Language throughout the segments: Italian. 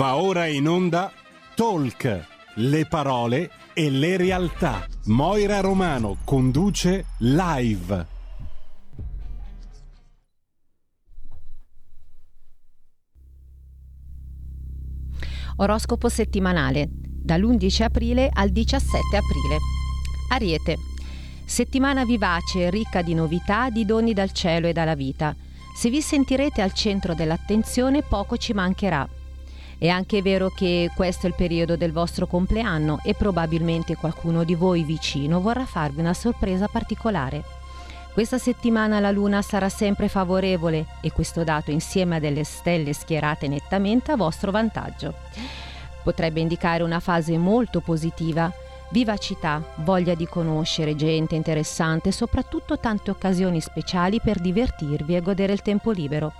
Va ora in onda Talk, le parole e le realtà. Moira Romano conduce live. Oroscopo settimanale dall'11 aprile al 17 aprile. Ariete. Settimana vivace ricca di novità, di doni dal cielo e dalla vita. Se vi sentirete al centro dell'attenzione poco ci mancherà. È anche vero che questo è il periodo del vostro compleanno e probabilmente qualcuno di voi vicino vorrà farvi una sorpresa particolare. Questa settimana la luna sarà sempre favorevole e questo dato insieme a delle stelle schierate nettamente a vostro vantaggio. Potrebbe indicare una fase molto positiva, vivacità, voglia di conoscere gente interessante e soprattutto tante occasioni speciali per divertirvi e godere il tempo libero.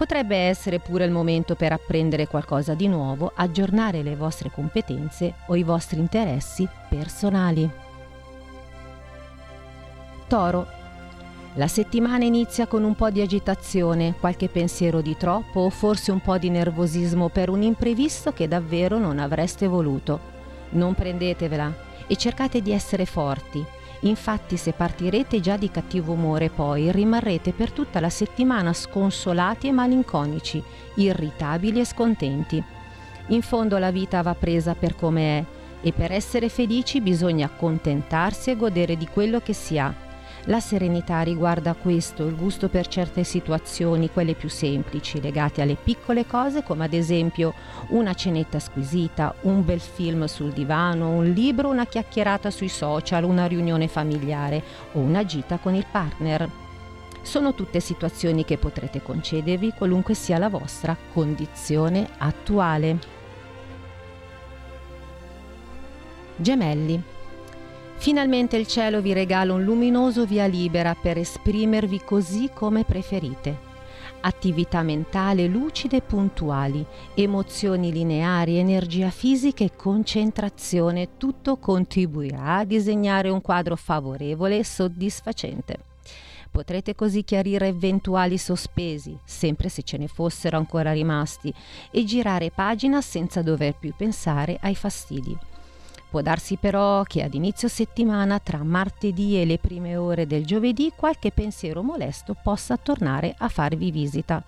Potrebbe essere pure il momento per apprendere qualcosa di nuovo, aggiornare le vostre competenze o i vostri interessi personali. Toro. La settimana inizia con un po' di agitazione, qualche pensiero di troppo o forse un po' di nervosismo per un imprevisto che davvero non avreste voluto. Non prendetevela e cercate di essere forti, Infatti se partirete già di cattivo umore poi rimarrete per tutta la settimana sconsolati e malinconici, irritabili e scontenti. In fondo la vita va presa per come è e per essere felici bisogna accontentarsi e godere di quello che si ha la serenità riguarda questo, il gusto per certe situazioni, quelle più semplici, legate alle piccole cose come ad esempio una cenetta squisita, un bel film sul divano, un libro, una chiacchierata sui social, una riunione familiare o una gita con il partner. Sono tutte situazioni che potrete concedervi qualunque sia la vostra condizione attuale. Gemelli Finalmente il cielo vi regala un luminoso via libera per esprimervi così come preferite. Attività mentale lucide e puntuali, emozioni lineari, energia fisica e concentrazione, tutto contribuirà a disegnare un quadro favorevole e soddisfacente. Potrete così chiarire eventuali sospesi, sempre se ce ne fossero ancora rimasti, e girare pagina senza dover più pensare ai fastidi. Può darsi però che ad inizio settimana, tra martedì e le prime ore del giovedì, qualche pensiero molesto possa tornare a farvi visita.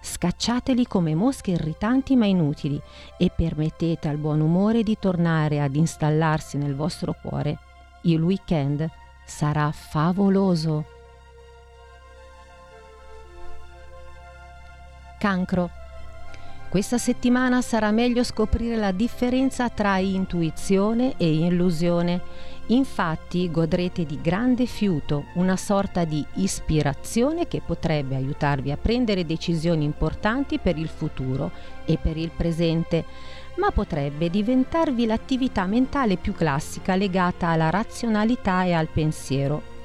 Scacciateli come mosche irritanti ma inutili e permettete al buon umore di tornare ad installarsi nel vostro cuore. Il weekend sarà favoloso. Cancro questa settimana sarà meglio scoprire la differenza tra intuizione e illusione. Infatti godrete di grande fiuto, una sorta di ispirazione che potrebbe aiutarvi a prendere decisioni importanti per il futuro e per il presente, ma potrebbe diventarvi l'attività mentale più classica legata alla razionalità e al pensiero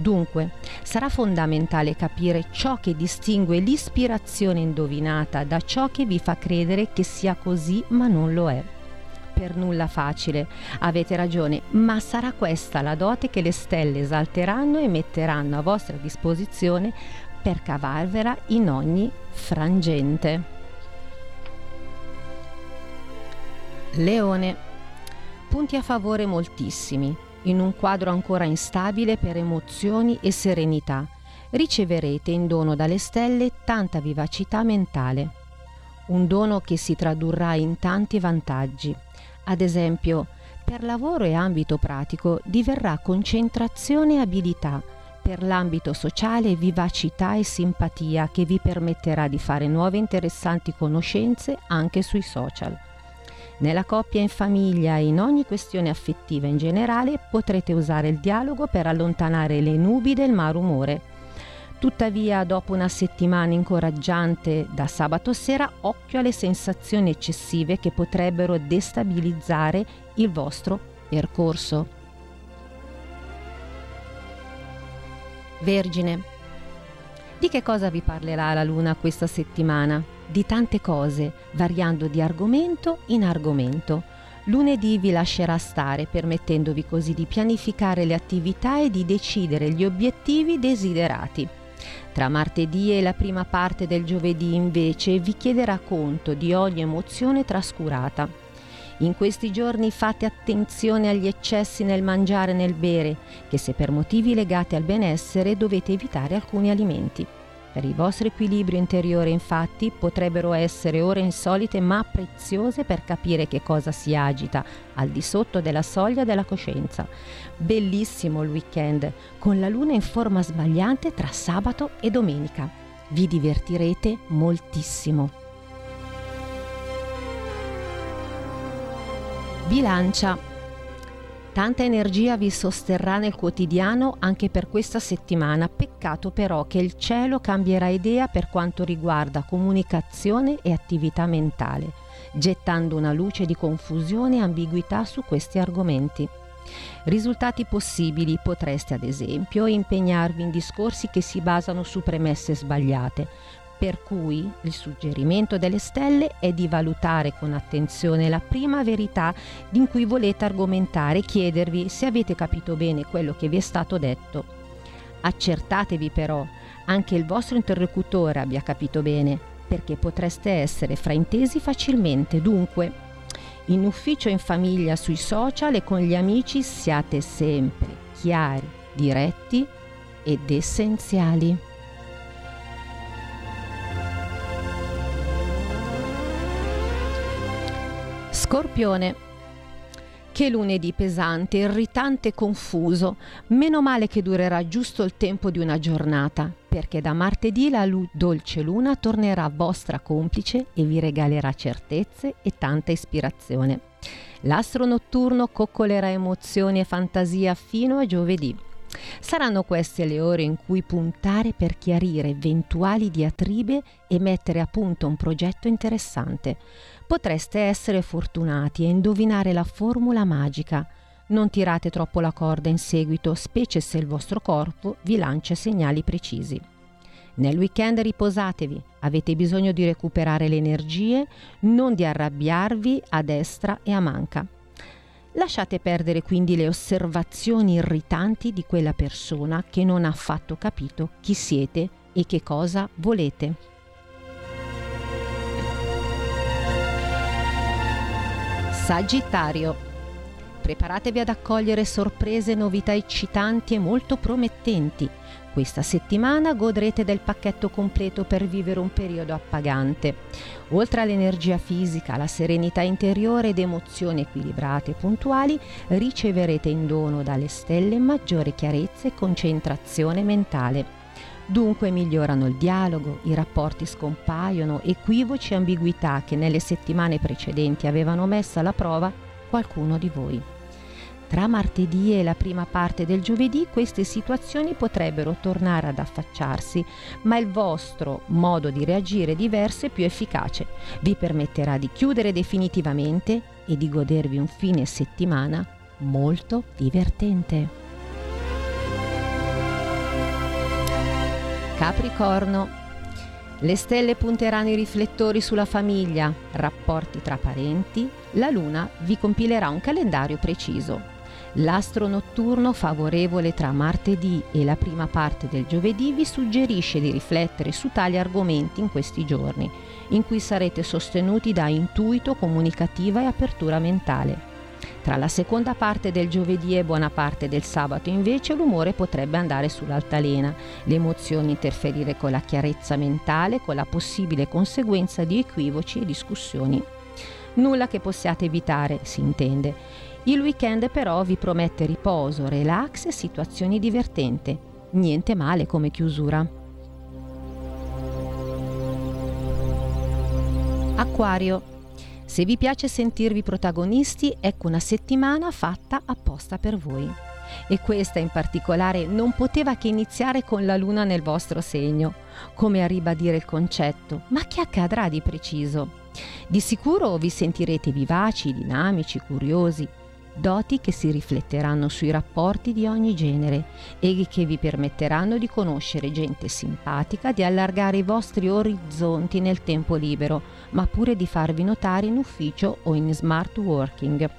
Dunque, sarà fondamentale capire ciò che distingue l'ispirazione indovinata da ciò che vi fa credere che sia così ma non lo è. Per nulla facile, avete ragione, ma sarà questa la dote che le stelle esalteranno e metteranno a vostra disposizione per cavarvela in ogni frangente. Leone. Punti a favore moltissimi in un quadro ancora instabile per emozioni e serenità, riceverete in dono dalle stelle tanta vivacità mentale. Un dono che si tradurrà in tanti vantaggi. Ad esempio, per lavoro e ambito pratico diverrà concentrazione e abilità, per l'ambito sociale vivacità e simpatia che vi permetterà di fare nuove interessanti conoscenze anche sui social. Nella coppia, in famiglia e in ogni questione affettiva in generale potrete usare il dialogo per allontanare le nubi del malumore. Tuttavia, dopo una settimana incoraggiante da sabato sera, occhio alle sensazioni eccessive che potrebbero destabilizzare il vostro percorso. Vergine. Di che cosa vi parlerà la Luna questa settimana? Di tante cose, variando di argomento in argomento. Lunedì vi lascerà stare, permettendovi così di pianificare le attività e di decidere gli obiettivi desiderati. Tra martedì e la prima parte del giovedì invece vi chiederà conto di ogni emozione trascurata. In questi giorni fate attenzione agli eccessi nel mangiare e nel bere, che se per motivi legati al benessere dovete evitare alcuni alimenti. Per il vostro equilibrio interiore infatti potrebbero essere ore insolite ma preziose per capire che cosa si agita al di sotto della soglia della coscienza. Bellissimo il weekend, con la luna in forma sbagliante tra sabato e domenica. Vi divertirete moltissimo. Bilancia. Tanta energia vi sosterrà nel quotidiano anche per questa settimana, peccato però che il cielo cambierà idea per quanto riguarda comunicazione e attività mentale, gettando una luce di confusione e ambiguità su questi argomenti. Risultati possibili potreste ad esempio impegnarvi in discorsi che si basano su premesse sbagliate, per cui il suggerimento delle stelle è di valutare con attenzione la prima verità in cui volete argomentare e chiedervi se avete capito bene quello che vi è stato detto. Accertatevi però anche il vostro interlocutore abbia capito bene, perché potreste essere fraintesi facilmente. Dunque, in ufficio, in famiglia, sui social e con gli amici siate sempre chiari, diretti ed essenziali. Scorpione. Che lunedì pesante, irritante e confuso. Meno male che durerà giusto il tempo di una giornata, perché da martedì la lu- dolce luna tornerà vostra complice e vi regalerà certezze e tanta ispirazione. L'astro notturno coccolerà emozioni e fantasia fino a giovedì. Saranno queste le ore in cui puntare per chiarire eventuali diatribe e mettere a punto un progetto interessante. Potreste essere fortunati e indovinare la formula magica. Non tirate troppo la corda in seguito, specie se il vostro corpo vi lancia segnali precisi. Nel weekend riposatevi, avete bisogno di recuperare le energie, non di arrabbiarvi a destra e a manca. Lasciate perdere quindi le osservazioni irritanti di quella persona che non ha affatto capito chi siete e che cosa volete. Sagittario. Preparatevi ad accogliere sorprese novità eccitanti e molto promettenti. Questa settimana godrete del pacchetto completo per vivere un periodo appagante. Oltre all'energia fisica, la serenità interiore ed emozioni equilibrate e puntuali, riceverete in dono dalle stelle maggiore chiarezza e concentrazione mentale. Dunque migliorano il dialogo, i rapporti scompaiono, equivoci e ambiguità che nelle settimane precedenti avevano messo alla prova qualcuno di voi. Tra martedì e la prima parte del giovedì queste situazioni potrebbero tornare ad affacciarsi, ma il vostro modo di reagire diverso e più efficace vi permetterà di chiudere definitivamente e di godervi un fine settimana molto divertente. Capricorno. Le stelle punteranno i riflettori sulla famiglia, rapporti tra parenti, la luna vi compilerà un calendario preciso. L'astro notturno favorevole tra martedì e la prima parte del giovedì vi suggerisce di riflettere su tali argomenti in questi giorni, in cui sarete sostenuti da intuito, comunicativa e apertura mentale. Tra la seconda parte del giovedì e buona parte del sabato invece l'umore potrebbe andare sull'altalena, le emozioni interferire con la chiarezza mentale, con la possibile conseguenza di equivoci e discussioni. Nulla che possiate evitare, si intende. Il weekend però vi promette riposo, relax e situazioni divertenti. Niente male come chiusura. Acquario se vi piace sentirvi protagonisti, ecco una settimana fatta apposta per voi. E questa in particolare non poteva che iniziare con la luna nel vostro segno, come a ribadire il concetto, ma che accadrà di preciso? Di sicuro vi sentirete vivaci, dinamici, curiosi, doti che si rifletteranno sui rapporti di ogni genere e che vi permetteranno di conoscere gente simpatica, di allargare i vostri orizzonti nel tempo libero, ma pure di farvi notare in ufficio o in smart working.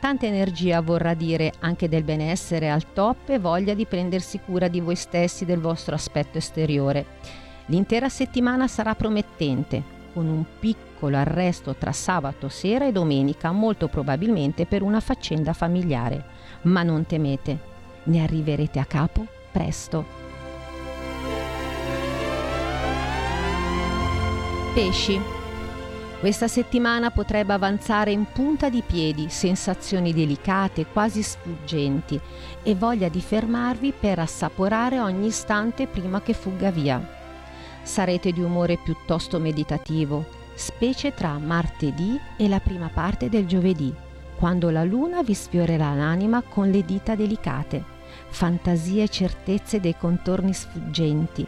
Tanta energia vorrà dire anche del benessere al top e voglia di prendersi cura di voi stessi, del vostro aspetto esteriore. L'intera settimana sarà promettente, con un piccolo arresto tra sabato sera e domenica, molto probabilmente per una faccenda familiare. Ma non temete, ne arriverete a capo presto. Pesci. Questa settimana potrebbe avanzare in punta di piedi sensazioni delicate, quasi sfuggenti, e voglia di fermarvi per assaporare ogni istante prima che fugga via. Sarete di umore piuttosto meditativo, specie tra martedì e la prima parte del giovedì, quando la luna vi sfiorerà l'anima con le dita delicate, fantasie e certezze dei contorni sfuggenti,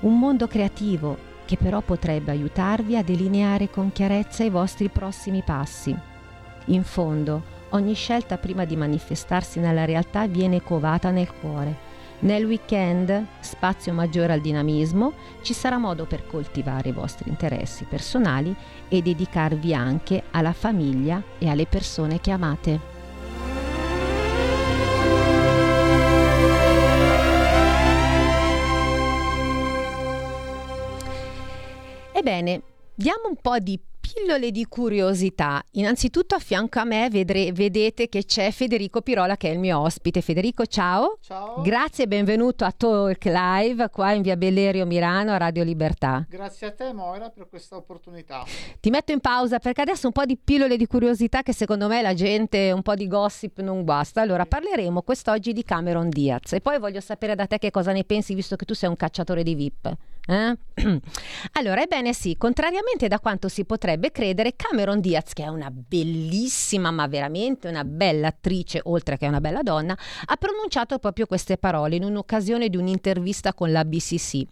un mondo creativo che però potrebbe aiutarvi a delineare con chiarezza i vostri prossimi passi. In fondo, ogni scelta prima di manifestarsi nella realtà viene covata nel cuore. Nel weekend, spazio maggiore al dinamismo, ci sarà modo per coltivare i vostri interessi personali e dedicarvi anche alla famiglia e alle persone che amate. Ebbene, diamo un po' di pillole di curiosità. Innanzitutto a fianco a me vedre, vedete che c'è Federico Pirola che è il mio ospite. Federico, ciao. Ciao. Grazie e benvenuto a Talk Live qua in via Bellerio Milano a Radio Libertà. Grazie a te Moira per questa opportunità. Ti metto in pausa perché adesso un po' di pillole di curiosità che secondo me la gente un po' di gossip non basta. Allora parleremo quest'oggi di Cameron Diaz e poi voglio sapere da te che cosa ne pensi visto che tu sei un cacciatore di VIP. Eh? allora, ebbene sì, contrariamente da quanto si potrebbe credere, Cameron Diaz, che è una bellissima, ma veramente una bella attrice, oltre che una bella donna, ha pronunciato proprio queste parole in un'occasione di un'intervista con la BCC.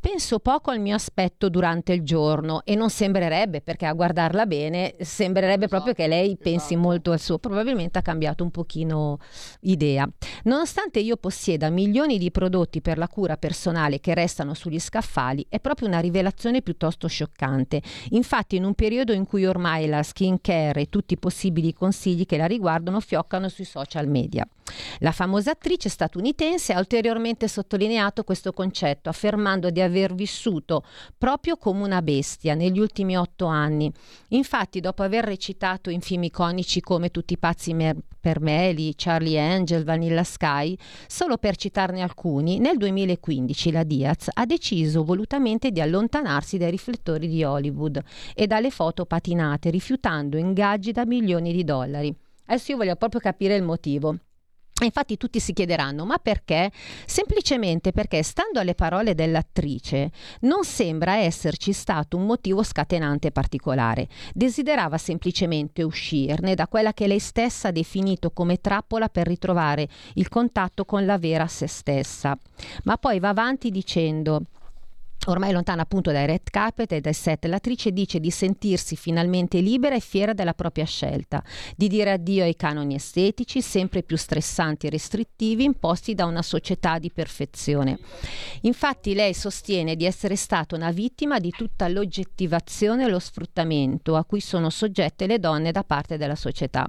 Penso poco al mio aspetto durante il giorno e non sembrerebbe, perché a guardarla bene, sembrerebbe esatto, proprio che lei pensi esatto. molto al suo, probabilmente ha cambiato un pochino idea. Nonostante io possieda milioni di prodotti per la cura personale che restano sugli scaffali, è proprio una rivelazione piuttosto scioccante. Infatti in un periodo in cui ormai la skin care e tutti i possibili consigli che la riguardano fioccano sui social media. La famosa attrice statunitense ha ulteriormente sottolineato questo concetto, affermando di aver vissuto proprio come una bestia negli ultimi otto anni. Infatti, dopo aver recitato in film iconici come Tutti i pazzi mer- per Meli, Charlie Angel, Vanilla Sky, solo per citarne alcuni, nel 2015 la Diaz ha deciso volutamente di allontanarsi dai riflettori di Hollywood e dalle foto patinate, rifiutando ingaggi da milioni di dollari. Adesso io voglio proprio capire il motivo. Infatti tutti si chiederanno ma perché? Semplicemente perché stando alle parole dell'attrice non sembra esserci stato un motivo scatenante particolare. Desiderava semplicemente uscirne da quella che lei stessa ha definito come trappola per ritrovare il contatto con la vera se stessa. Ma poi va avanti dicendo Ormai lontana appunto dai red carpet e dai set, l'attrice dice di sentirsi finalmente libera e fiera della propria scelta, di dire addio ai canoni estetici sempre più stressanti e restrittivi imposti da una società di perfezione. Infatti lei sostiene di essere stata una vittima di tutta l'oggettivazione e lo sfruttamento a cui sono soggette le donne da parte della società.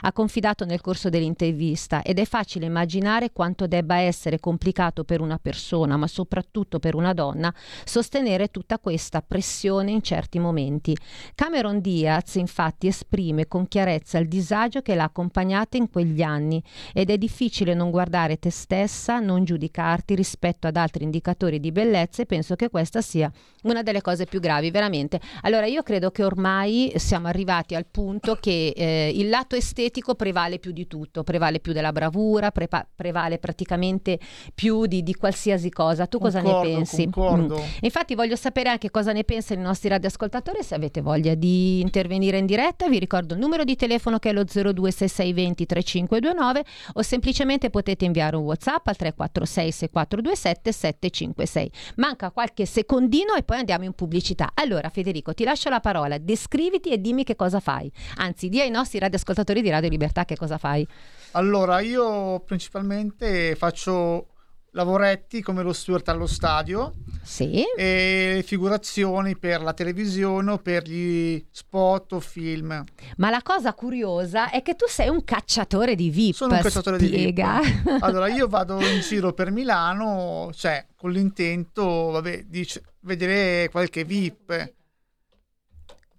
Ha confidato nel corso dell'intervista ed è facile immaginare quanto debba essere complicato per una persona, ma soprattutto per una donna, sostenere tutta questa pressione in certi momenti. Cameron Diaz infatti esprime con chiarezza il disagio che l'ha accompagnata in quegli anni ed è difficile non guardare te stessa, non giudicarti rispetto ad altri indicatori di bellezza e penso che questa sia una delle cose più gravi, veramente. Allora io credo che ormai siamo arrivati al punto che eh, il lato estetico prevale più di tutto, prevale più della bravura, prepa- prevale praticamente più di, di, qualsiasi cosa. Tu cosa concordo, ne pensi? Mm. Infatti voglio sapere anche cosa ne pensano i nostri radioascoltatori, se avete voglia di intervenire in diretta, vi ricordo il numero di telefono che è lo 026620 3529 o semplicemente potete inviare un WhatsApp al 346 6427 756. Manca qualche secondino e poi andiamo in pubblicità. Allora Federico, ti lascio la parola, descriviti e dimmi che cosa fai. Anzi, di ai nostri radioascoltatori ascoltatori di Radio Libertà che cosa fai? Allora, io principalmente faccio lavoretti come lo steward allo stadio Sì. e figurazioni per la televisione o per gli spot o film. Ma la cosa curiosa è che tu sei un cacciatore di VIP. Sono un cacciatore di Spiega. VIP. Allora, io vado in giro per Milano, cioè con l'intento, vabbè, di vedere qualche VIP.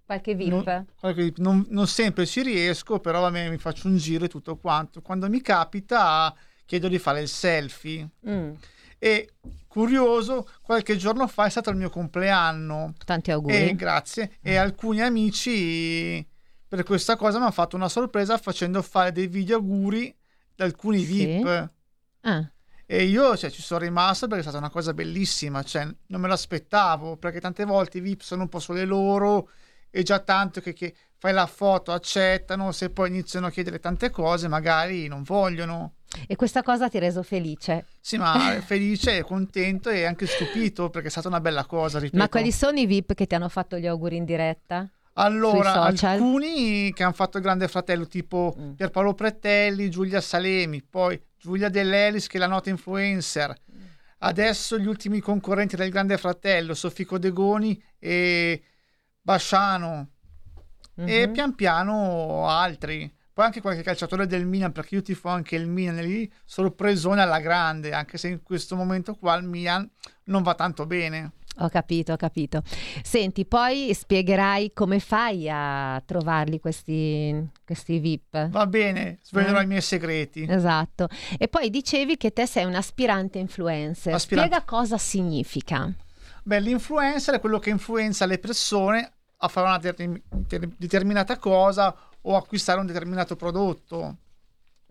Qualche VIP. Non, qualche VIP. Non- non sempre ci riesco, però vabbè, mi faccio un giro e tutto quanto. Quando mi capita, chiedo di fare il selfie. Mm, E curioso, qualche giorno fa è stato il mio compleanno. Tanti auguri. E grazie. E alcuni amici per questa cosa mi hanno fatto una sorpresa facendo fare dei video auguri da alcuni Sì. VIP. Ah, E io cioè, ci sono rimasto perché è stata una cosa bellissima, cioè, non me l'aspettavo, perché tante volte i VIP sono un po' sole loro e già tanto che, che fai la foto, accettano, se poi iniziano a chiedere tante cose magari non vogliono. E questa cosa ti ha reso felice. Sì, ma felice, contento e anche stupito perché è stata una bella cosa, ripeto. Ma quali sono i VIP che ti hanno fatto gli auguri in diretta? Allora, alcuni che hanno fatto il Grande Fratello, tipo Mm. Pierpaolo Pretelli, Giulia Salemi, poi Giulia Dell'Elis, che è la nota influencer. Adesso gli ultimi concorrenti del Grande Fratello, Sofico Degoni e Basciano. E Mhm. pian piano altri. Poi anche qualche calciatore del Milan, perché io tifo anche il Milan, lì sorpresone alla grande, anche se in questo momento qua il Milan non va tanto bene. Ho capito, ho capito. Senti, poi spiegherai come fai a trovarli questi, questi VIP. Va bene, svelerò Eh? i miei segreti. Esatto. E poi dicevi che te sei un aspirante influencer. Aspirante. Spiega cosa significa. Beh, l'influencer è quello che influenza le persone a fare una determin- ter- determinata cosa o acquistare un determinato prodotto.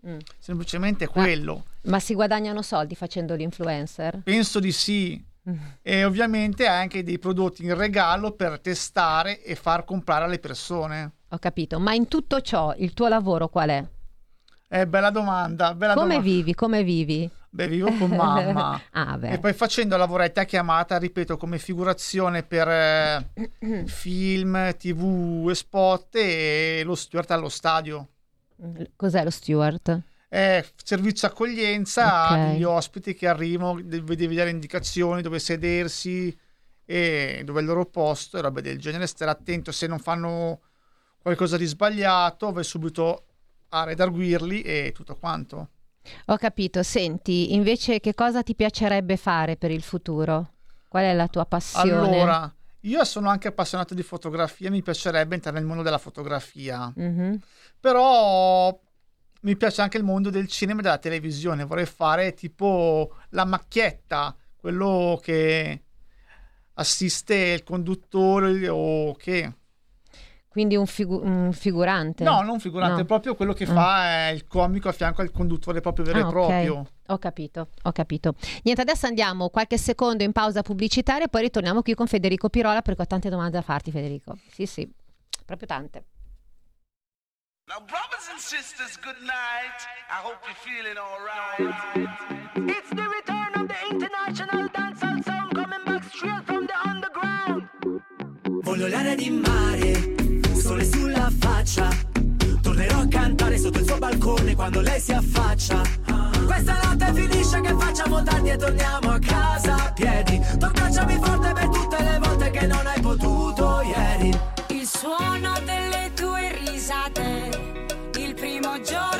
Mm. Semplicemente quello. Ma si guadagnano soldi facendo l'influencer? Penso di sì. Mm. E ovviamente anche dei prodotti in regalo per testare e far comprare alle persone. Ho capito. Ma in tutto ciò il tuo lavoro qual è? È bella domanda. Bella Come domanda. vivi? Come vivi? Beh, vivo con mamma. ah. E poi facendo lavoretti a chiamata, ripeto, come figurazione per eh, film, tv e spot e lo steward allo stadio. Cos'è lo steward? È servizio accoglienza Ok. degli ospiti che arrivano, devi devi dare indicazioni dove sedersi e dove è il loro posto e robe del genere. Stare attento se non fanno qualcosa di sbagliato, vai subito a redarguirli e tutto quanto. Ho capito. Senti, invece che cosa ti piacerebbe fare per il futuro? Qual è la tua passione? Allora, io sono anche appassionato di fotografia, mi piacerebbe entrare nel mondo della fotografia, Mhm. però mi piace anche il mondo del cinema e della televisione. Vorrei fare tipo la macchietta, quello che assiste il conduttore o che... Quindi un, figu- un figurante? No, non figurante, No. proprio quello che Ah. fa è il comico a fianco al conduttore proprio vero Ah, e proprio. Ho capito, ho capito. Niente, adesso andiamo qualche secondo in pausa pubblicitaria e poi ritorniamo qui con Federico Pirola perché ho tante domande da farti, Federico. Sì, sì, proprio tante. Now, brothers and sisters, good night. I hope you're feeling alright. It's the return of the international dancehall sound coming back straight from the underground. Voglio l'aria di mare, sole sulla faccia. Tornerò a cantare sotto il suo balcone quando lei si affaccia. Questa notte finisce che facciamo tardi e torniamo a casa a piedi. Tu abbracciami forte per tutte le volte che non hai potuto ieri. Il suono delle tue risate, il primo giorno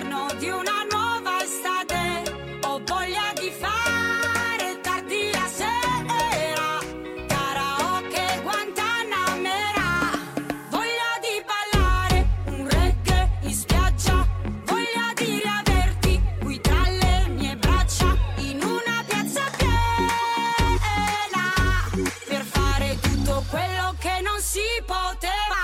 che non si poteva.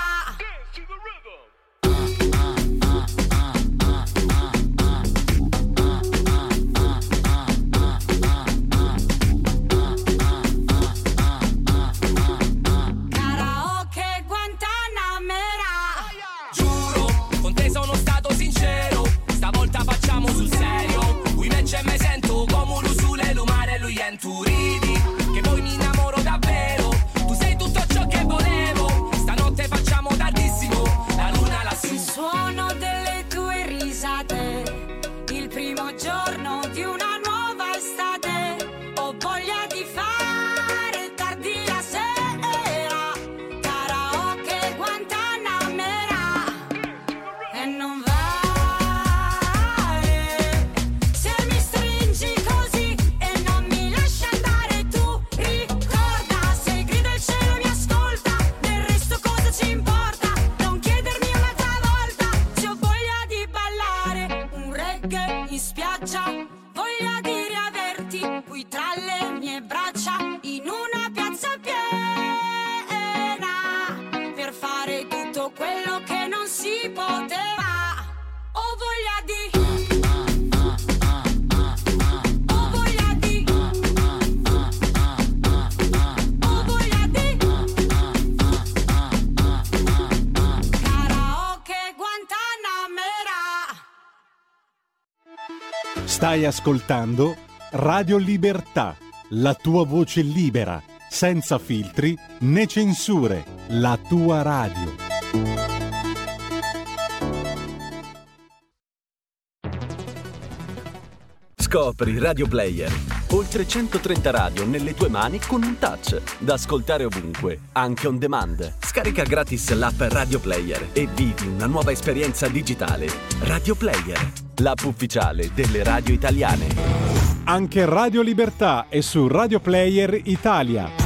Stai ascoltando Radio Libertà, la tua voce libera, senza filtri né censure, la tua radio. Scopri Radio Player. Oltre 130 radio nelle tue mani con un touch. Da ascoltare ovunque, anche on demand. Scarica gratis l'app Radio Player e vivi una nuova esperienza digitale. Radio Player, l'app ufficiale delle radio italiane. Anche Radio Libertà è su Radio Player Italia.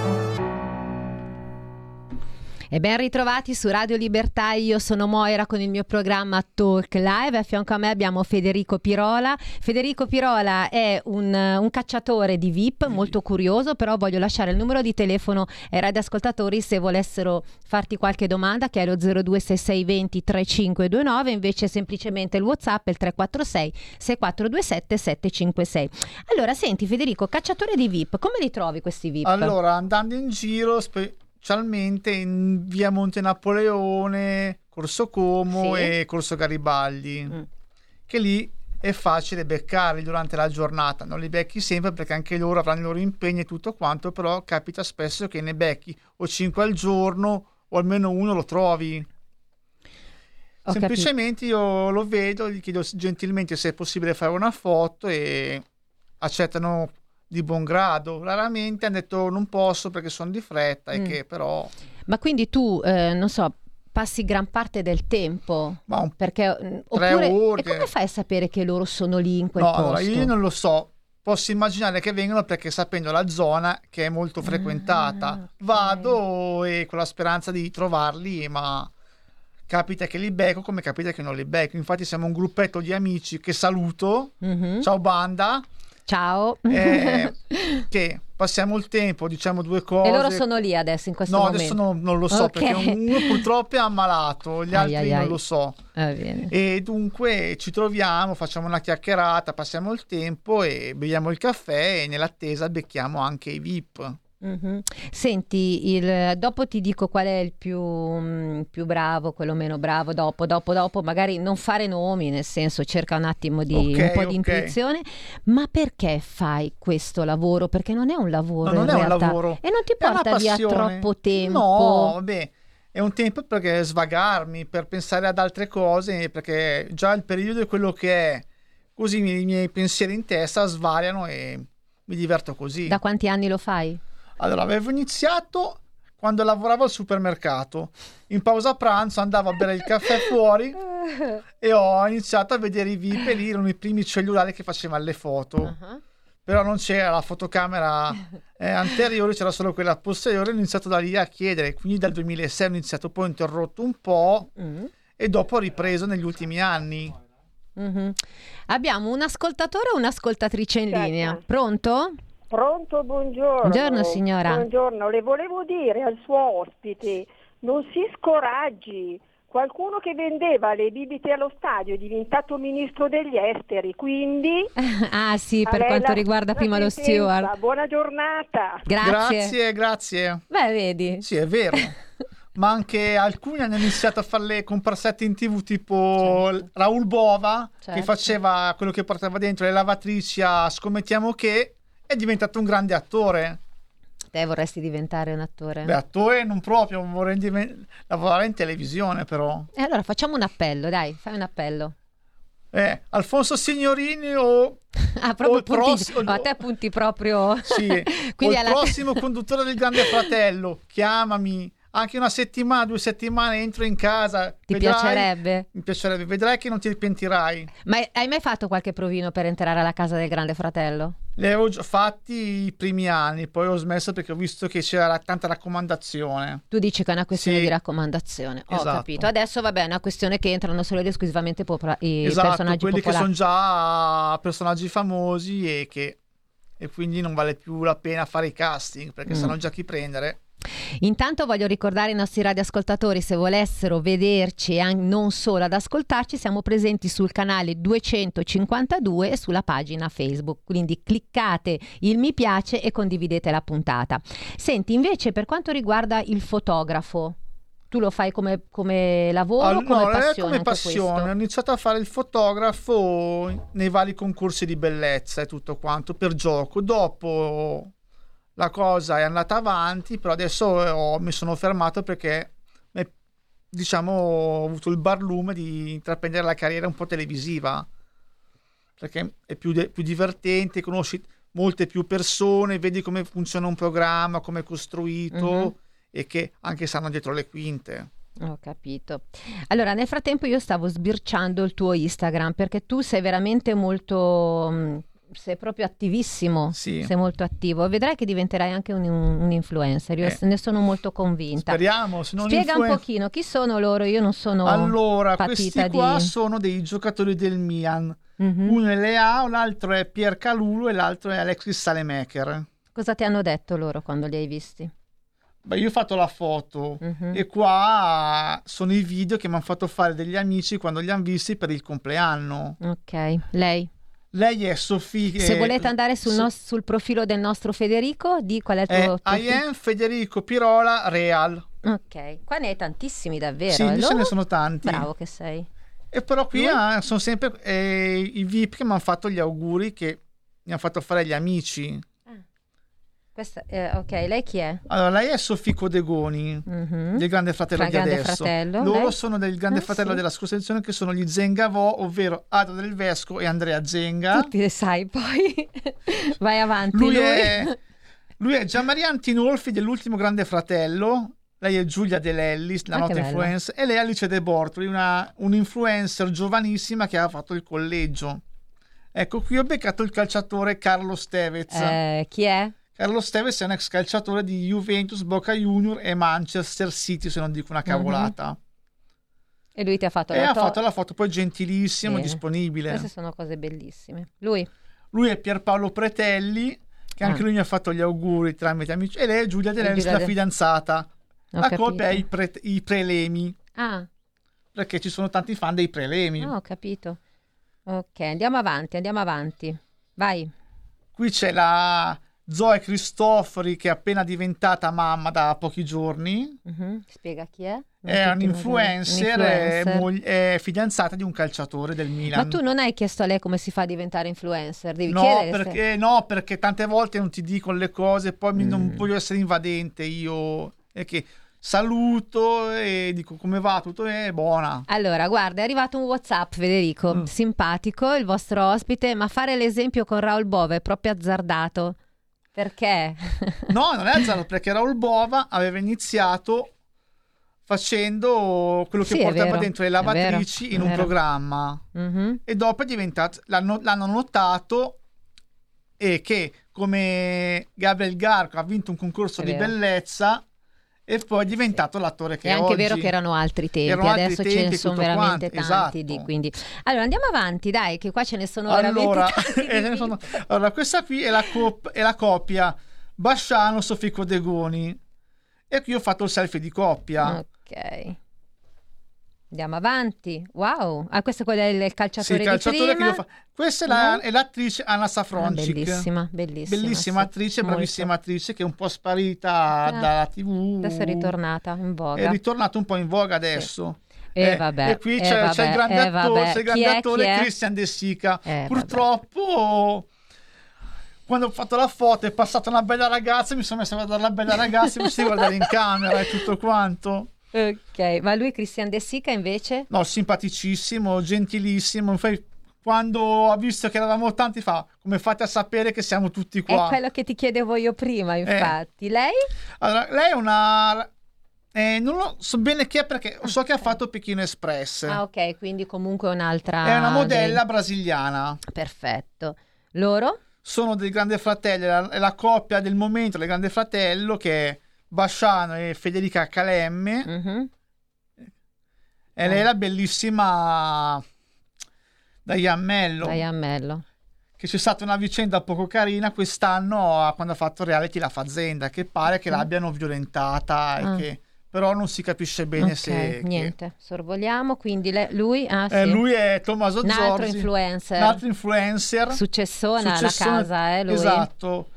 E ben ritrovati su Radio Libertà, io sono Moira con il mio programma Talk Live, a fianco a me abbiamo Federico Pirola. Federico Pirola è un, un cacciatore di VIP molto curioso, però voglio lasciare il numero di telefono ai radioascoltatori se volessero farti qualche domanda che è lo 026620 3529, invece semplicemente il WhatsApp è il 346 6427 756. Allora, senti Federico, cacciatore di VIP, come li trovi questi VIP? Allora, andando in giro, specialmente in via Monte Napoleone, Corso Como Sì. e Corso Garibaldi, Mm. che lì è facile beccarli durante la giornata. Non li becchi sempre perché anche loro avranno i loro impegni e tutto quanto, però capita spesso che ne becchi o 5 al giorno o almeno uno lo trovi. Ho Semplicemente io lo vedo, gli chiedo gentilmente se è possibile fare una foto e accettano di buon grado. Raramente hanno detto non posso perché sono di fretta Mm. e che però Ma quindi tu, eh, non so, passi gran parte del tempo ma un perché mm, Tre oppure ore. e come fai a sapere che loro sono lì in quel No, posto? allora io non lo so. Posso immaginare che vengono perché sapendo la zona che è molto frequentata, Ah, ok. vado e con la speranza di trovarli, ma capita che li becco come capita che non li becco. Infatti siamo un gruppetto di amici che saluto, Mhm. ciao banda, Ciao. eh, che passiamo il tempo, diciamo due cose. e loro sono lì adesso in questo No, momento. adesso non, non lo so Ok. perché uno purtroppo è ammalato, gli Ai, altri ai, ai. non lo so. Ah. E dunque ci troviamo, facciamo una chiacchierata, passiamo il tempo e beviamo il caffè e nell'attesa becchiamo anche i VIP. Mhm. Senti, il- dopo ti dico qual è il più, più bravo, quello meno bravo, dopo, dopo, dopo, magari non fare nomi, nel senso cerca un attimo di, Ok, un po' di ok. intuizione, ma perché fai questo lavoro? Perché non è un lavoro No, non è un realtà. lavoro. E non ti porta via troppo tempo? No, vabbè, è un tempo per svagarmi, per pensare ad altre cose, perché già il periodo è quello che è. Così i miei, i miei pensieri in testa svariano e mi diverto così. Da quanti anni lo fai? Allora, avevo iniziato quando lavoravo al supermercato. In pausa pranzo andavo a bere il caffè fuori e ho iniziato a vedere i VIP e lì erano i primi cellulari che facevano le foto. Ah. Però non c'era la fotocamera eh, anteriore, c'era solo quella posteriore. Ho iniziato da lì a chiedere. Quindi dal 2006 ho iniziato, poi ho interrotto un po' Mm. e dopo ho ripreso negli ultimi anni. Mhm. Abbiamo un ascoltatore o un'ascoltatrice in Certo. linea. Pronto? Pronto, buongiorno. Buongiorno, signora. Buongiorno, le volevo dire al suo ospite, non si scoraggi. Qualcuno che vendeva le bibite allo stadio è diventato ministro degli esteri, quindi... ah sì, per quanto la- riguarda la prima lo steward. Buona giornata. Grazie. Grazie, grazie. Beh, vedi. Sì, è vero. Ma anche alcuni hanno iniziato a fare le comparsette in tv tipo Certo. Raul Bova che Certo. faceva quello che portava dentro le lavatrici a Scommettiamo che è diventato un grande attore. Te vorresti diventare un attore? Beh, attore non proprio, vorrei diven- lavorare in televisione però. E allora facciamo un appello, dai, fai un appello. Eh, Alfonso Signorini o, Ah, o proprio il punti, prossimo... a te punti proprio. Sì, Quindi o il alla- prossimo conduttore del Grande Fratello, chiamami anche una settimana, due settimane entro in casa. Ti vedrai- piacerebbe? Mi piacerebbe, vedrai che non ti pentirai. Ma hai mai fatto qualche provino per entrare alla casa del grande fratello? Li avevo fatti i primi anni, poi ho smesso perché ho visto che c'era tanta raccomandazione. Tu dici che è una questione Sì. di raccomandazione. Ho Esatto. capito. Adesso vabbè, è una questione che entrano solo ed esclusivamente popola- i esatto, personaggi quelli che popolari. sono già personaggi famosi e che e quindi non vale più la pena fare i casting perché Mm. sanno già chi prendere. Intanto voglio ricordare ai nostri radioascoltatori se volessero vederci e non solo ad ascoltarci, siamo presenti sul canale 252 e sulla pagina Facebook, quindi cliccate il mi piace e condividete la puntata. Senti, invece per quanto riguarda il fotografo, tu lo fai come, come lavoro o Al- come no, è passione? come passione. Ho iniziato a fare il fotografo nei vari concorsi di bellezza e tutto quanto per gioco. Dopo la cosa è andata avanti, però adesso ho- mi sono fermato perché diciamo ho avuto il barlume di intraprendere la carriera un po' televisiva perché è più, de- più divertente, conosci molte più persone, vedi come funziona un programma, come è costruito Mhm. e che anche stanno dietro le quinte. Ho capito. Allora, nel frattempo io stavo sbirciando il tuo Instagram perché tu sei veramente molto... sei proprio attivissimo, Sì. sei molto attivo. Vedrai che diventerai anche un, un influencer, io Eh. ne sono molto convinta. Speriamo, se non Spiega un influen- pochino chi sono loro, io non sono Allora, questi qua di... sono dei giocatori del Milan. Mhm. Uno è Leao, l'altro è Pier Calulu e l'altro è Alexis Salemaker. Cosa ti hanno detto loro quando li hai visti? Beh, io ho fatto la foto Mhm. e qua sono i video che mi hanno fatto fare degli amici quando li hanno visti per il compleanno. Ok, lei. Lei è Sofì. Se eh, volete andare sul, So- nos- sul profilo del nostro Federico, di qual è il tuo I profilo? am Federico Pirola Real. Ok, qua ne hai tantissimi davvero. Sì, eh, ce ne sono tanti. Bravo che sei. E però qui ah, sono sempre eh, i VIP che mi hanno fatto gli auguri che mi hanno fatto fare gli amici. Questa, eh, ok, lei chi è? Allora, lei è Sofì Codegoni Mhm. del Grande Fratello Fra di Grande adesso. Fratello, Loro lei? sono del Grande Ah, Fratello sì. della scorsa edizione che sono gli Zengavò, ovvero Ado del Vesco e Andrea Zenga. Tutti le sai poi. Vai avanti. Lui, lui. è lui è Gianmaria Antinolfi dell'ultimo Grande Fratello. Lei è Giulia De Lellis, la Ah, nota influencer, e lei è Alice De Bortoli, una, un'influencer giovanissima che ha fatto il collegio. Ecco, qui ho beccato il calciatore Carlo Stevez. Eh, chi è? Carlo Stevez è un ex calciatore di Juventus, Boca Junior e Manchester City, se non dico una cavolata. E lui ti ha fatto E la ha to- fatto la foto, poi gentilissimo, Bene. disponibile. Queste sono cose bellissime. Lui? Lui è Pierpaolo Pretelli, che anche Ah. lui mi ha fatto gli auguri tramite amici, e lei è Giulia De Giulia la De- fidanzata. Ho la capito. coppia è i, pre- i Prelemi, Ah, perché ci sono tanti fan dei Prelemi. ah, ho capito. Ok, andiamo avanti, andiamo avanti. Vai. Qui c'è la Zoe Cristofori, che è appena diventata mamma da pochi giorni. Mhm. Spiega chi è? Non È un influencer, Un È, influencer. moglie- è fidanzata di un calciatore del Milan. Ma tu non hai chiesto a lei come si fa a diventare influencer? Devi No chiedere se- perché, no, perché tante volte non ti dicono le cose, poi mi- Mm. non voglio essere invadente io. E che saluto e dico come va, tutto è buona. Allora, guarda, è arrivato un WhatsApp, Federico, Mm. simpatico, il vostro ospite, ma fare l'esempio con Raul Bove è proprio azzardato. Perché? No, non è azzardo perché Raul Bova aveva iniziato facendo quello che Sì, portava dentro le lavatrici vero, in un programma Mhm. e dopo è diventato l'hanno, l'hanno notato e che come Gabriel Garco ha vinto un concorso È di vero. bellezza e poi è diventato l'attore che È è anche oggi. vero che erano altri tempi, Erano altri adesso ce tempi ne e sono veramente quanto, tanti. Di, esatto. quindi... Allora andiamo avanti, dai, che qua ce ne sono veramente Allora, tanti. di eh, ce ne sono- allora, questa qui è la, cop- è la coppia Basciano Sofì Codegoni e qui ho fatto il selfie di coppia. Ok. Andiamo avanti. Wow. Ah, questo è quello del Sì, calciatore il calciatore di che lo fa. Questa è, la- Mhm. è l'attrice Anna Ah, Safroncic. bellissima, bellissima. Bellissima sì, attrice, molto. bravissima attrice che è un po' sparita Ah, dalla TV. Adesso è ritornata in voga. È ritornata un po' in voga adesso. E vabbè, e qui eh, c'è, c'è vabbè, il grande eh, attore, c'è il grande attore? Christian De Sica. Eh, Purtroppo, quando ho fatto la foto è passata una bella ragazza, mi sono messo a guardare la bella ragazza, mi si guardare in camera e tutto quanto. Ok, ma lui Christian De Sica invece? No, simpaticissimo, gentilissimo. Infatti, quando ha visto che eravamo tanti, fa come fate a sapere che siamo tutti qua? È quello che ti chiedevo io prima, infatti. Lei? Allora, lei è una Eh, non lo so bene chi è perché so che ha fatto Pechino Express. Ah, ok, quindi comunque un'altra... È una modella dei- brasiliana. Perfetto. Loro? Sono del Grande Fratello, è la, è la coppia del momento del Grande Fratello che è Basciano e Federica Calemme. Mhm. E lei è la bellissima Diane Mello. Dai Mello. Che c'è stata una vicenda poco carina quest'anno quando ha fatto reality La Fazenda, che pare che Sì. l'abbiano violentata, e Ah. che però non si capisce bene Ok, se... che- niente, sorvoliamo, quindi le- lui, ah, Eh, sì. lui è Tommaso un altro Zorzi, influencer, un altro influencer. Successone- alla casa, eh, lui. Esatto.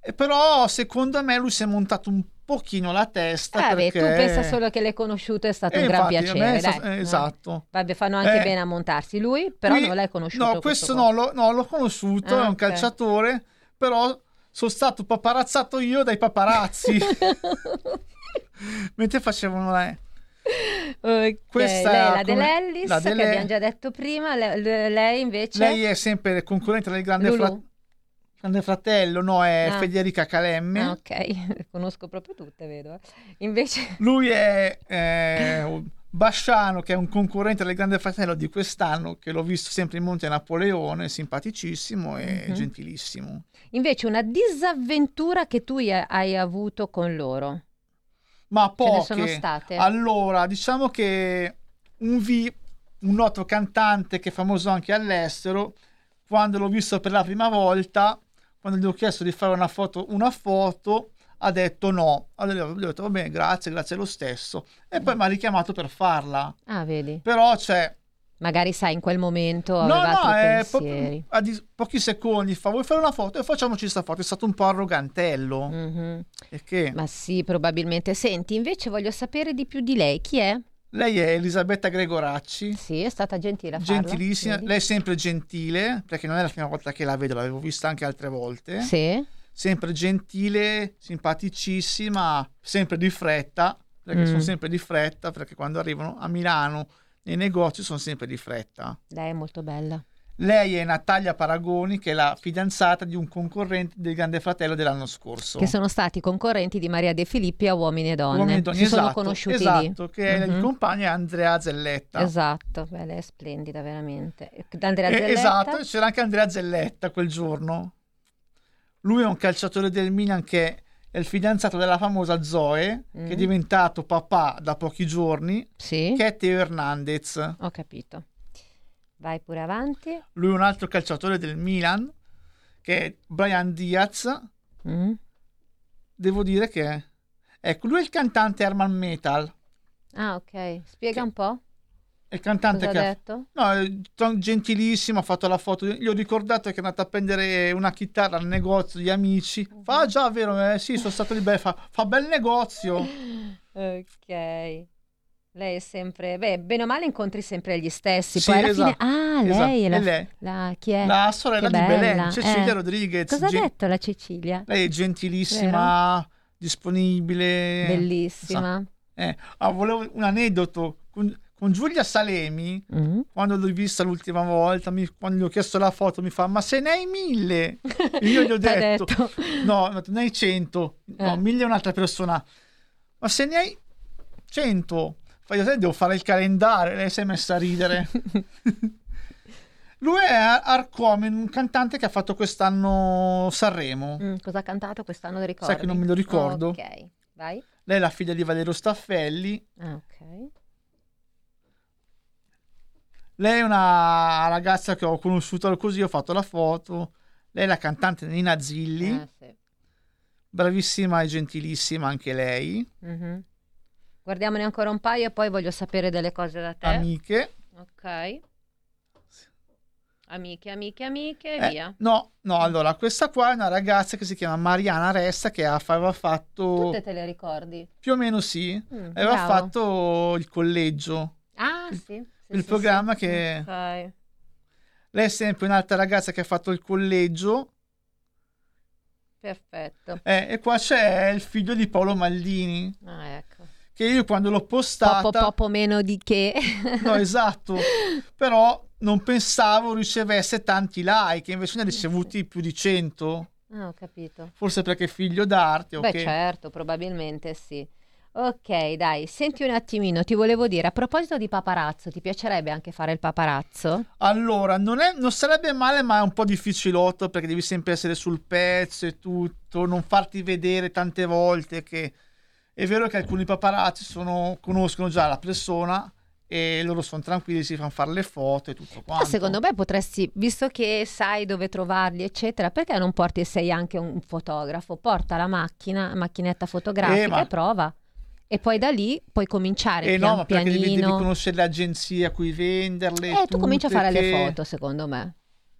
E però secondo me lui si è montato un pochino la testa Eh, beh, perché... tu pensa solo che l'hai conosciuto, è stato Eh, un gran infatti, me piacere. è sta- dai. Eh. esatto. Vabbè, fanno anche Eh, bene a montarsi. Lui, però, qui- non l'hai conosciuto. No, questo qua. no, lo- no, l'ho conosciuto, Ah, è un ok. calciatore, però sono stato paparazzato io dai paparazzi. Mentre facevano... Eh. Ok, Questa lei è la come- dell'Ellis, la che abbiamo già detto prima. le- le- lei invece... Lei è sempre concorrente del Grande, Lulu? Grande Fratello, no, è Ah. Federica Calemme. Ah, ok, conosco proprio tutte, vedo. eh. Invece... Lui è eh, Basciano, che è un concorrente del Grande Fratello di quest'anno, che l'ho visto sempre in Monte Napoleone, simpaticissimo e Mhm. gentilissimo. Invece una disavventura che tu hai- avuto con loro. Ma Ce ne poche. sono state? Allora, diciamo che un V, un noto cantante che è famoso anche all'estero, quando l'ho visto per la prima volta, quando gli ho chiesto di fare una foto, una foto ha detto no. Allora gli ho detto va bene, grazie, grazie lo stesso. E poi mi ha richiamato per farla. Ah, vedi? Però c'è Magari sai, in quel momento No, no, pensieri. proprio a di- pochi secondi fa, vuoi fare una foto? E facciamoci questa foto. È stato un po' arrogantello. Mhm. E che Ma sì, probabilmente. Senti, invece voglio sapere di più di lei. Chi è? Lei è Elisabetta Gregoracci, Sì, è stata gentile a gentilissima. vedi? Lei è sempre gentile, perché non è la prima volta che la vedo, l'avevo vista anche altre volte. Sì. Sempre gentile, simpaticissima, sempre di fretta, perché Mm. sono sempre di fretta, perché quando arrivano a Milano nei negozi sono sempre di fretta. Lei è molto bella. Lei è Natalia Paragoni, che è la fidanzata di un concorrente del Grande Fratello dell'anno scorso. Che sono stati concorrenti di Maria De Filippi a Uomini e Donne. Uomini e donne, si sono esatto, conosciuti esatto, lì. che il Mhm. compagno è Andrea Zelletta. Esatto, beh, lei è splendida, veramente. Andrea Eh, Zelletta. esatto, c'era anche Andrea Zelletta quel giorno. Lui è un calciatore del Milan che è il fidanzato della famosa Zoe, che è Mm. diventato papà da pochi giorni, Sì, che è Teo Hernandez. ho capito. Vai pure avanti. Lui è un altro calciatore del Milan, che è Brian Diaz. Mm. Devo dire che... Ecco, lui è il cantante Herman Metal. Ah, ok. Spiega un po'. Il cantante Cosa che... ha detto? No, è gentilissimo, ha fatto la foto. Gli ho ricordato che è andato a prendere una chitarra al negozio di amici. Fa, ah, già, vero, eh, sì, sono stato lì, beh, fa, fa bel negozio. Ok. Lei è sempre, beh, bene o male incontri sempre gli stessi. Sì, Poi alla esatto, fine, ah, esatto, lei è la, lei. la- chi è? La sorella Che di Belen, Cecilia eh. Rodriguez. Cosa ha Gen- detto la Cecilia? Lei è gentilissima, disponibile. Bellissima. Eh, ah, volevo un aneddoto con, con Giulia Salemi. Mm. Quando l'ho vista l'ultima volta, mi- quando gli ho chiesto la foto, mi fa: Ma se ne hai mille? Io gli ho detto: detto. No, ne hai cento. No, Eh. mille è un'altra persona. Ma se ne hai cento, fai te devo fare il calendario. Lei si è messa a ridere. Lui è Ar- Arcomen, un cantante che ha fatto quest'anno Sanremo. Mm, cosa ha cantato quest'anno? Ricordi? Sai che non me lo ricordo. Ok, vai. Lei è la figlia di Valerio Staffelli. Ah, ok. Lei è una ragazza che ho conosciuto così, ho fatto la foto. Lei è la cantante Nina Zilli, Ah, sì. bravissima e gentilissima anche lei. Mhm. Guardiamone ancora un paio e poi voglio sapere delle cose da te. Amiche. Ok. Amiche, amiche, amiche Eh, via. no, no, allora questa qua è una ragazza che si chiama Mariana Resta che aveva fatto Tutte te le ricordi? più o meno sì, Mm, aveva bravo. fatto il collegio. Ah, sì. sì, il sì, programma sì. che- Ok. Lei è sempre un'altra ragazza che ha fatto il collegio. Perfetto. Eh, e qua c'è il figlio di Paolo Maldini, Ah, ecco. Che io quando l'ho postata... Poco, poco meno di che. No, esatto. Però non pensavo ricevesse tanti like, invece ne ha ricevuti più di 100. Ah, ho capito. Forse perché è figlio d'arte o Beh, certo, probabilmente sì. Ok, dai, senti un attimino, ti volevo dire, a proposito di paparazzo, ti piacerebbe anche fare il paparazzo? Allora, non, è- non sarebbe male, ma è un po' difficilotto perché devi sempre essere sul pezzo e tutto, non farti vedere tante volte che è vero che alcuni paparazzi sono- conoscono già la persona e loro sono tranquilli, si fanno fare le foto e tutto Ma quanto. secondo me potresti, visto che sai dove trovarli, eccetera, perché non porti e sei anche un fotografo? Porta la macchina, macchinetta fotografica Eh, ma- e prova. E poi da lì puoi cominciare Eh pian no, ma perché devi, devi pianino. conoscere le agenzie a cui venderle. Eh, tu cominci a fare le che- foto, secondo me.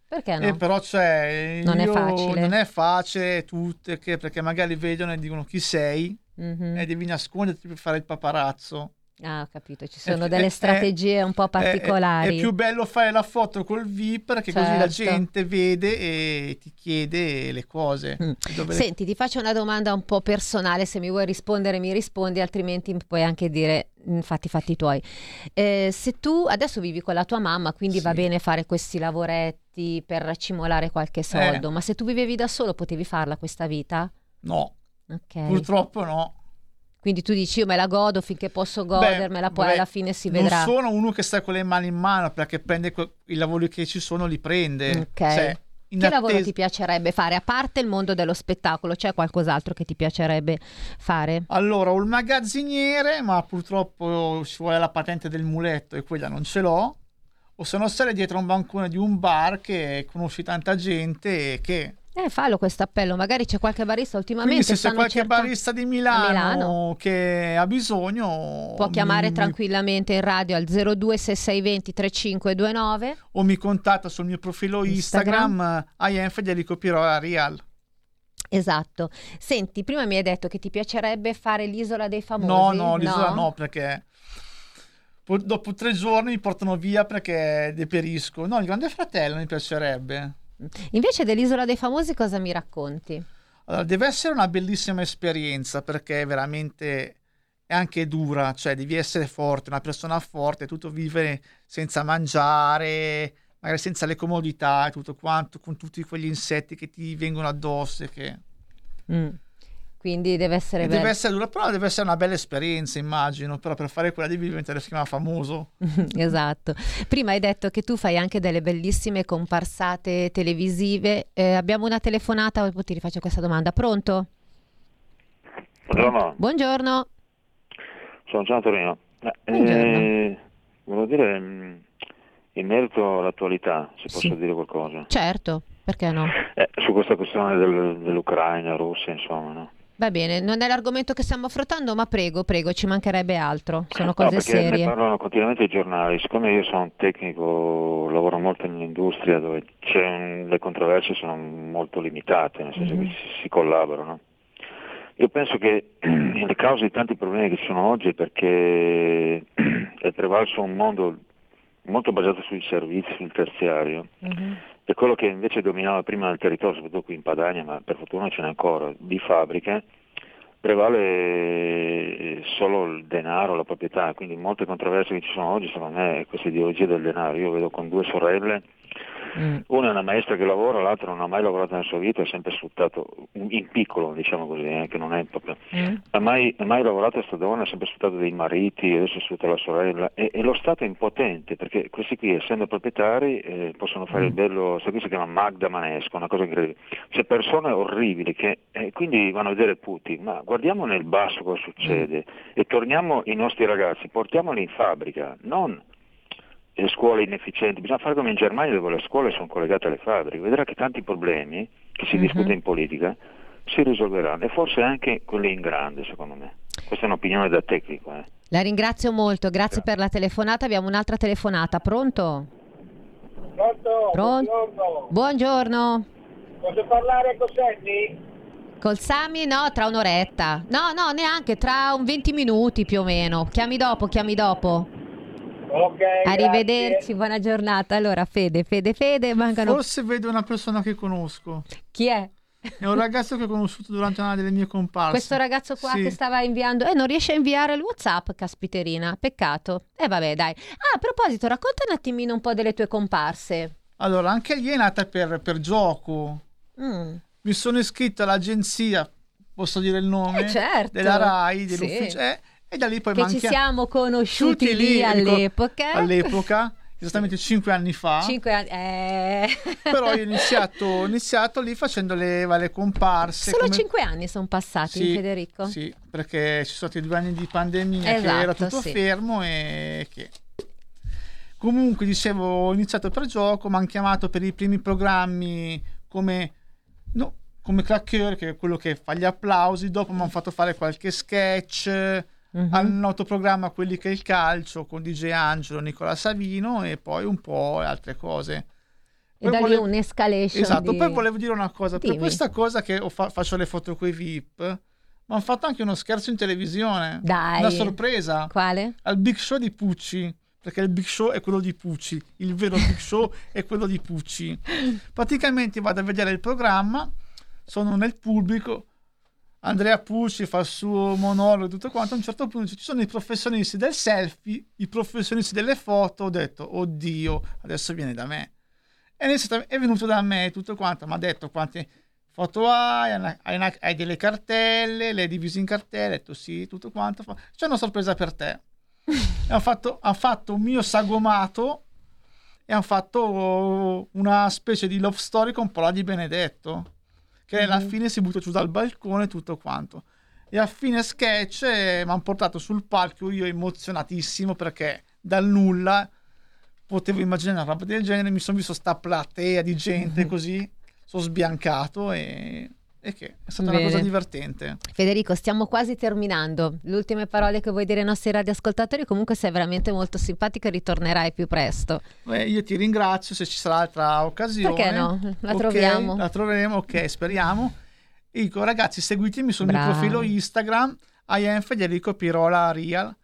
Perché no? Eh, però c'è, Non è facile. Non è facile tutte, che- perché magari vedono e dicono chi sei Mhm. e devi nasconderti per fare il paparazzo. Ah, ho capito, ci sono Eh, delle eh, strategie un po' Eh, eh, particolari. È, più bello fare la foto col VIP perché così la Certo. gente vede e ti chiede le cose. Mm. Dove Senti, ti faccio una domanda un po' personale, se mi vuoi rispondere mi rispondi, altrimenti puoi anche dire "Mm, fatti fatti tuoi. Eh, se tu adesso vivi con la tua mamma, quindi va Sì. bene fare questi lavoretti per racimolare qualche Eh. soldo, ma se tu vivevi da solo potevi farla questa vita? No, Ok. purtroppo no. Quindi tu dici io me la godo finché posso Beh, godermela, poi vabbè, alla fine si vedrà. Non sono uno che sta con le mani in mano perché prende que- i lavori che ci sono, li prende. Ok. Cioè, Che lavoro attesa- ti piacerebbe fare? A parte il mondo dello spettacolo, c'è qualcos'altro che ti piacerebbe fare? Allora, il magazziniere, ma purtroppo ci vuole la patente del muletto e quella non ce l'ho. O se no stare dietro a un bancone di un bar che conosci tanta gente e che... Eh, fallo questo appello, magari c'è qualche barista ultimamente. Quindi se c'è qualche cercando- barista di Milano, Milano. che ha bisogno... Può chiamare mi- tranquillamente in radio al 026620 3529. o mi contatta sul mio profilo Instagram. Instagram, eh, IENF glieli copierò a Real. Esatto. Senti, prima mi hai detto che ti piacerebbe fare l'isola dei famosi. No, no, l'isola no, perché po- dopo tre giorni mi portano via perché deperisco. No, il Grande Fratello mi piacerebbe. Invece dell'isola dei famosi cosa mi racconti? Allora, deve essere una bellissima esperienza perché veramente è anche dura, cioè devi essere forte, una persona forte, tutto vivere senza mangiare, magari senza le comodità e tutto quanto, con tutti quegli insetti che ti vengono addosso che... Mm. Quindi deve essere bello. deve essere dura, però deve essere una bella esperienza, immagino, però per fare quella devi diventare prima famoso. esatto. Prima hai detto che tu fai anche delle bellissime comparsate televisive. Eh, abbiamo una telefonata, poi ti rifaccio questa domanda. Pronto? Buongiorno, Buongiorno. sono Gian Torino. Eh, eh, volevo dire, mh, in merito all'attualità, se posso Sì. dire qualcosa, Certo, perché no? Eh, su questa questione del- dell'Ucraina, Russia, insomma, no? Va bene, non è l'argomento che stiamo affrontando, ma prego, prego, ci mancherebbe altro. Sono No, cose ne serie. parlano continuamente i giornali, siccome io sono un tecnico, lavoro molto nell'industria dove c'è un- le controversie sono molto limitate, nel senso Mhm. che si, si collaborano. Io penso che le cause di tanti problemi che ci sono oggi è perché è prevalso un mondo molto basato sui servizi, sul terziario, Mhm. E quello che invece dominava prima il territorio, soprattutto qui in Padania, ma per fortuna ce n'è ancora, di fabbriche, prevale eh, solo il denaro, la proprietà, quindi molte controversie che ci sono oggi secondo me è questa ideologia del denaro. Io vedo con due sorelle, Mm. una è una maestra che lavora, l'altra non ha mai lavorato nella sua vita, ha sempre sfruttato, in piccolo diciamo così, eh, che non è proprio... Mm. Ha mai, ha mai lavorato questa donna, ha sempre sfruttato dei mariti, adesso sfrutta la sorella e, e lo Stato è impotente perché questi qui essendo proprietari eh, possono fare il bello, questo qui si chiama Magda Manesco, una cosa incredibile. C'è persone orribili che eh, quindi vanno a vedere Putin, ma guardiamo nel basso cosa succede e torniamo i nostri ragazzi, portiamoli in fabbrica, non le scuole inefficienti, bisogna fare come in Germania dove le scuole sono collegate alle fabbriche, vedrà che tanti problemi che si Mhm. discute in politica si risolveranno e forse anche quelli in grande secondo me. Questa è un'opinione da tecnico. Eh. La ringrazio molto, grazie per la telefonata. Abbiamo un'altra telefonata. Pronto? Pronto? Pronto? Buongiorno. Buongiorno. Posso parlare con Sandy? Col Sami? No, tra un'oretta. No, no, neanche, tra un 20 minuti più o meno. Chiami dopo, chiami dopo. Ok. Arrivederci, buona giornata. Allora, Fede, Fede, Fede, mancano... Forse vedo una persona che conosco. Chi è? È un ragazzo che ho conosciuto durante una delle mie comparse. Questo ragazzo qua Sì. che stava inviando... Eh, non riesce a inviare il WhatsApp, caspiterina. Peccato. E eh, vabbè, dai. Ah, a proposito, racconta un attimino un po' delle tue comparse. Allora, anche lì è nata per, per gioco. Mm. Mi sono iscritto all'agenzia, posso dire il nome? Eh, certo. Della RAI, Sì. dell'ufficio. eh, E da lì poi che mi ci siamo conosciuti lì all'epoca. all'epoca, esattamente cinque anni fa. Cinque anni. eh. Però io ho iniziato, ho iniziato lì facendo le varie comparse. Solo come- cinque anni sono passati, Sì, Federico. Sì, perché ci sono stati due anni di pandemia che Esatto, era tutto sì. fermo e che... Comunque, dicevo, ho iniziato per gioco, mi hanno chiamato per i primi programmi come, no, come claqueur, che è quello che fa gli applausi, dopo mi hanno fatto fare qualche sketch, Mhm. al noto programma Quelli che è il calcio con DJ Angelo, Nicola Savino e poi un po' altre cose. E Poi da lì volevo- un'escalation. Esatto, di- poi volevo dire una cosa, per Dimmi. questa cosa che fa- faccio le foto con i VIP, mi hanno fatto anche uno scherzo in televisione. Dai. Una sorpresa. Quale? Al Big Show di Pucci, perché il Big Show è quello di Pucci, il vero Big Show è quello di Pucci. Praticamente vado a vedere il programma, sono nel pubblico, Andrea Pucci fa il suo monologo e tutto quanto, a un certo punto ci sono i professionisti del selfie, i professionisti delle foto, ho detto, oddio, adesso viene da me. E è venuto da me tutto quanto, mi ha detto quante foto hai, hai, una- hai delle cartelle, le hai divise in cartelle, ho detto sì, tutto quanto. C'è una sorpresa per te. e ha fatto, ha fatto un mio sagomato e hanno fatto una specie di love story con Paola di Benedetto, che alla Mhm. fine si butta giù dal balcone tutto quanto. E a fine sketch mi hanno portato sul palco, io emozionatissimo perché dal nulla potevo immaginare una roba del genere, mi sono visto sta platea di gente Mhm. così, sono sbiancato e, e che è stata una Bene. cosa divertente. Federico, stiamo quasi terminando. Le ultime parole che vuoi dire ai nostri radioascoltatori? Comunque sei veramente molto simpatico e ritornerai più presto. Beh, io ti ringrazio se ci sarà altra occasione. Perché no? La Ok, troviamo. La troveremo, ok, speriamo. Dico, ragazzi, seguitemi sul mio Bravo. profilo Instagram, I am Federico Pirola Real.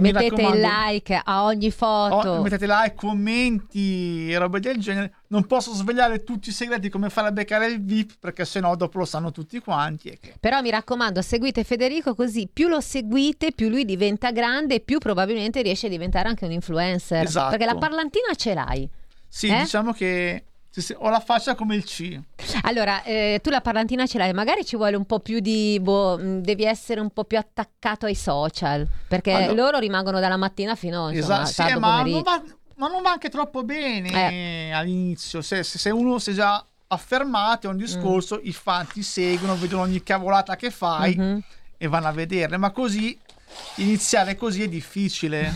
Mettete il like a ogni foto. oh, mettete like, commenti e robe del genere. Non posso svegliare tutti i segreti come fare a beccare il VIP, perché sennò dopo lo sanno tutti quanti. Che... Però mi raccomando, seguite Federico così più lo seguite, più lui diventa grande e più probabilmente riesce a diventare anche un influencer. Esatto. Perché la parlantina ce l'hai. Sì, Eh? diciamo che sì, sì, ho la faccia come il C. Allora, eh, tu la parlantina ce l'hai, magari ci vuole un po' più di... boh, mh, devi essere un po' più attaccato ai social, perché Allora- loro rimangono dalla mattina fino Esatto, sì, tardo ma non, pomeriggio. va, ma non va anche troppo bene Eh. all'inizio. Se, se- se uno si è già affermato è un discorso, i fan ti seguono, vedono ogni cavolata che fai Mhm. e vanno a vederle. Ma così, iniziare così è difficile.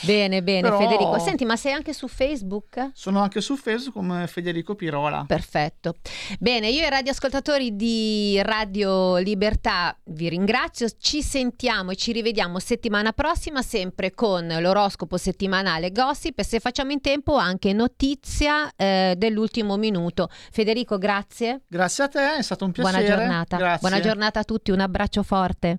Bene, bene, Però- Federico. Senti, ma sei anche su Facebook? Sono anche su Facebook come Federico Pirola. Perfetto. Bene, io e i radioascoltatori di Radio Libertà vi ringrazio. Ci sentiamo e ci rivediamo settimana prossima, sempre con l'oroscopo settimanale Gossip e se facciamo in tempo anche notizia eh, dell'ultimo minuto. Federico, grazie. Grazie a te, è stato un piacere. Buona giornata. Grazie. Buona giornata a tutti, un abbraccio forte.